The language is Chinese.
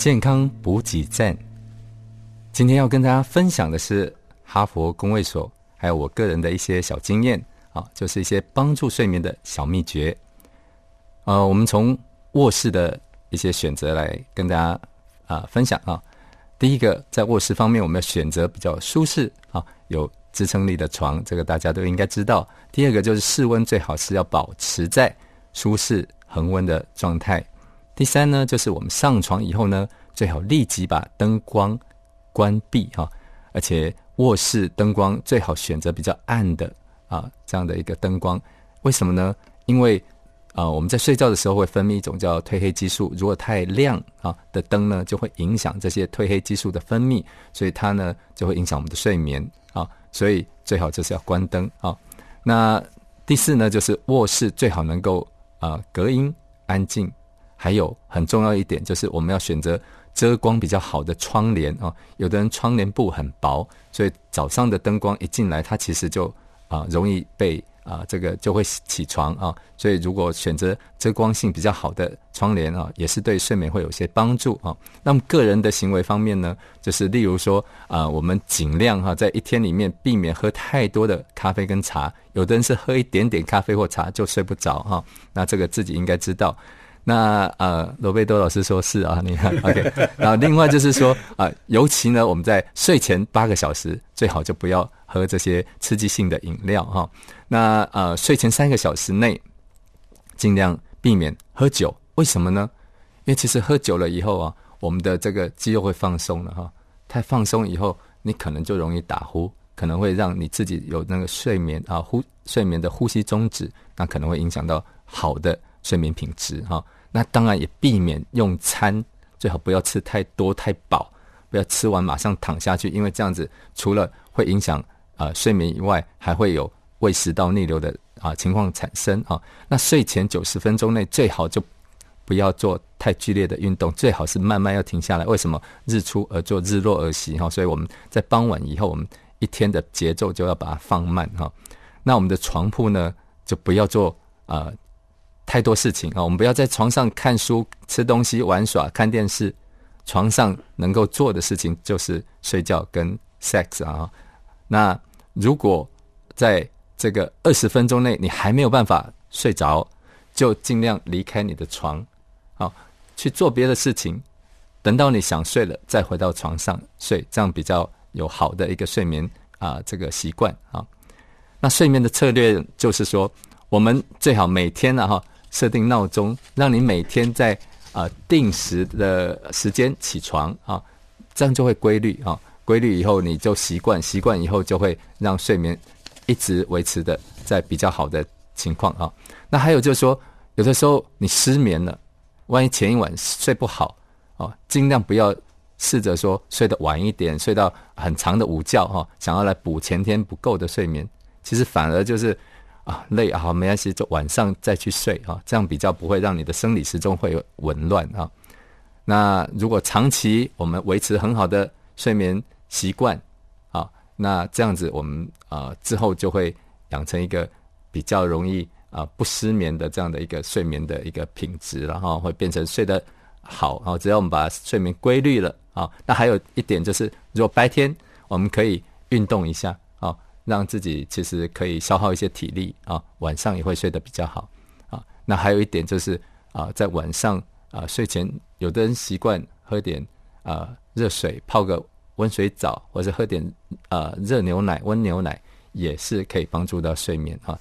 健康补给站。今天要跟大家分享的是哈佛工卫所，还有我个人的一些小经验啊，就是一些帮助睡眠的小秘诀。呃，我们从卧室的一些选择来跟大家啊分享啊。第一个，在卧室方面，我们要选择比较舒适啊，有支撑力的床，这个大家都应该知道。第二个就是室温最好是要保持在舒适恒温的状态。第三呢，就是我们上床以后呢，最好立即把灯光关闭哈，而且卧室灯光最好选择比较暗的啊这样的一个灯光。为什么呢？因为啊，我们在睡觉的时候会分泌一种叫褪黑激素，如果太亮啊的灯呢，就会影响这些褪黑激素的分泌，所以它呢就会影响我们的睡眠啊，所以最好就是要关灯啊。那第四呢，就是卧室最好能够啊隔音安静，还有很重要一点就是我们要选择遮光比较好的窗帘啊。有的人窗帘布很薄，所以早上的灯光一进来，它其实就啊容易被。啊，这个就会起床啊，所以如果选择遮光性比较好的窗帘啊，也是对睡眠会有些帮助啊。那么个人的行为方面呢，就是例如说啊，我们尽量哈，在一天里面避免喝太多的咖啡跟茶。有的人是喝一点点咖啡或茶就睡不着哈，那这个自己应该知道。那呃，罗贝多老师说是啊，你看 OK。然后另外就是说啊，尤其呢，我们在睡前八个小时最好就不要喝这些刺激性的饮料哈。那呃，睡前三个小时内尽量避免喝酒，为什么呢？因为其实喝酒了以后啊，我们的这个肌肉会放松了哈。太放松以后，你可能就容易打呼，可能会让你自己有那个睡眠啊呼睡眠的呼吸终止，那可能会影响到好的。睡眠品质哈，那当然也避免用餐，最好不要吃太多太饱，不要吃完马上躺下去，因为这样子除了会影响啊睡眠以外，还会有胃食道逆流的啊情况产生啊。那睡前九十分钟内最好就不要做太剧烈的运动，最好是慢慢要停下来。为什么日出而作，日落而息哈？所以我们在傍晚以后，我们一天的节奏就要把它放慢哈。那我们的床铺呢，就不要做啊。太多事情啊！我们不要在床上看书、吃东西、玩耍、看电视。床上能够做的事情就是睡觉跟 sex 啊。那如果在这个二十分钟内你还没有办法睡着，就尽量离开你的床，好去做别的事情。等到你想睡了，再回到床上睡，这样比较有好的一个睡眠啊这个习惯啊。那睡眠的策略就是说，我们最好每天呢哈。设定闹钟，让你每天在啊定时的时间起床啊，这样就会规律啊。规律以后你就习惯，习惯以后就会让睡眠一直维持的在比较好的情况啊。那还有就是说，有的时候你失眠了，万一前一晚睡不好啊，尽量不要试着说睡得晚一点，睡到很长的午觉哈，想要来补前天不够的睡眠，其实反而就是。啊，累啊，没关系，就晚上再去睡啊，这样比较不会让你的生理时钟会紊乱啊。那如果长期我们维持很好的睡眠习惯啊，那这样子我们啊之后就会养成一个比较容易啊不失眠的这样的一个睡眠的一个品质，然后会变成睡得好啊。只要我们把睡眠规律了啊，那还有一点就是，如果白天我们可以运动一下。让自己其实可以消耗一些体力啊，晚上也会睡得比较好啊。那还有一点就是啊，在晚上啊睡前，有的人习惯喝点啊热水，泡个温水澡，或者喝点啊热牛奶、温牛奶，也是可以帮助到睡眠啊。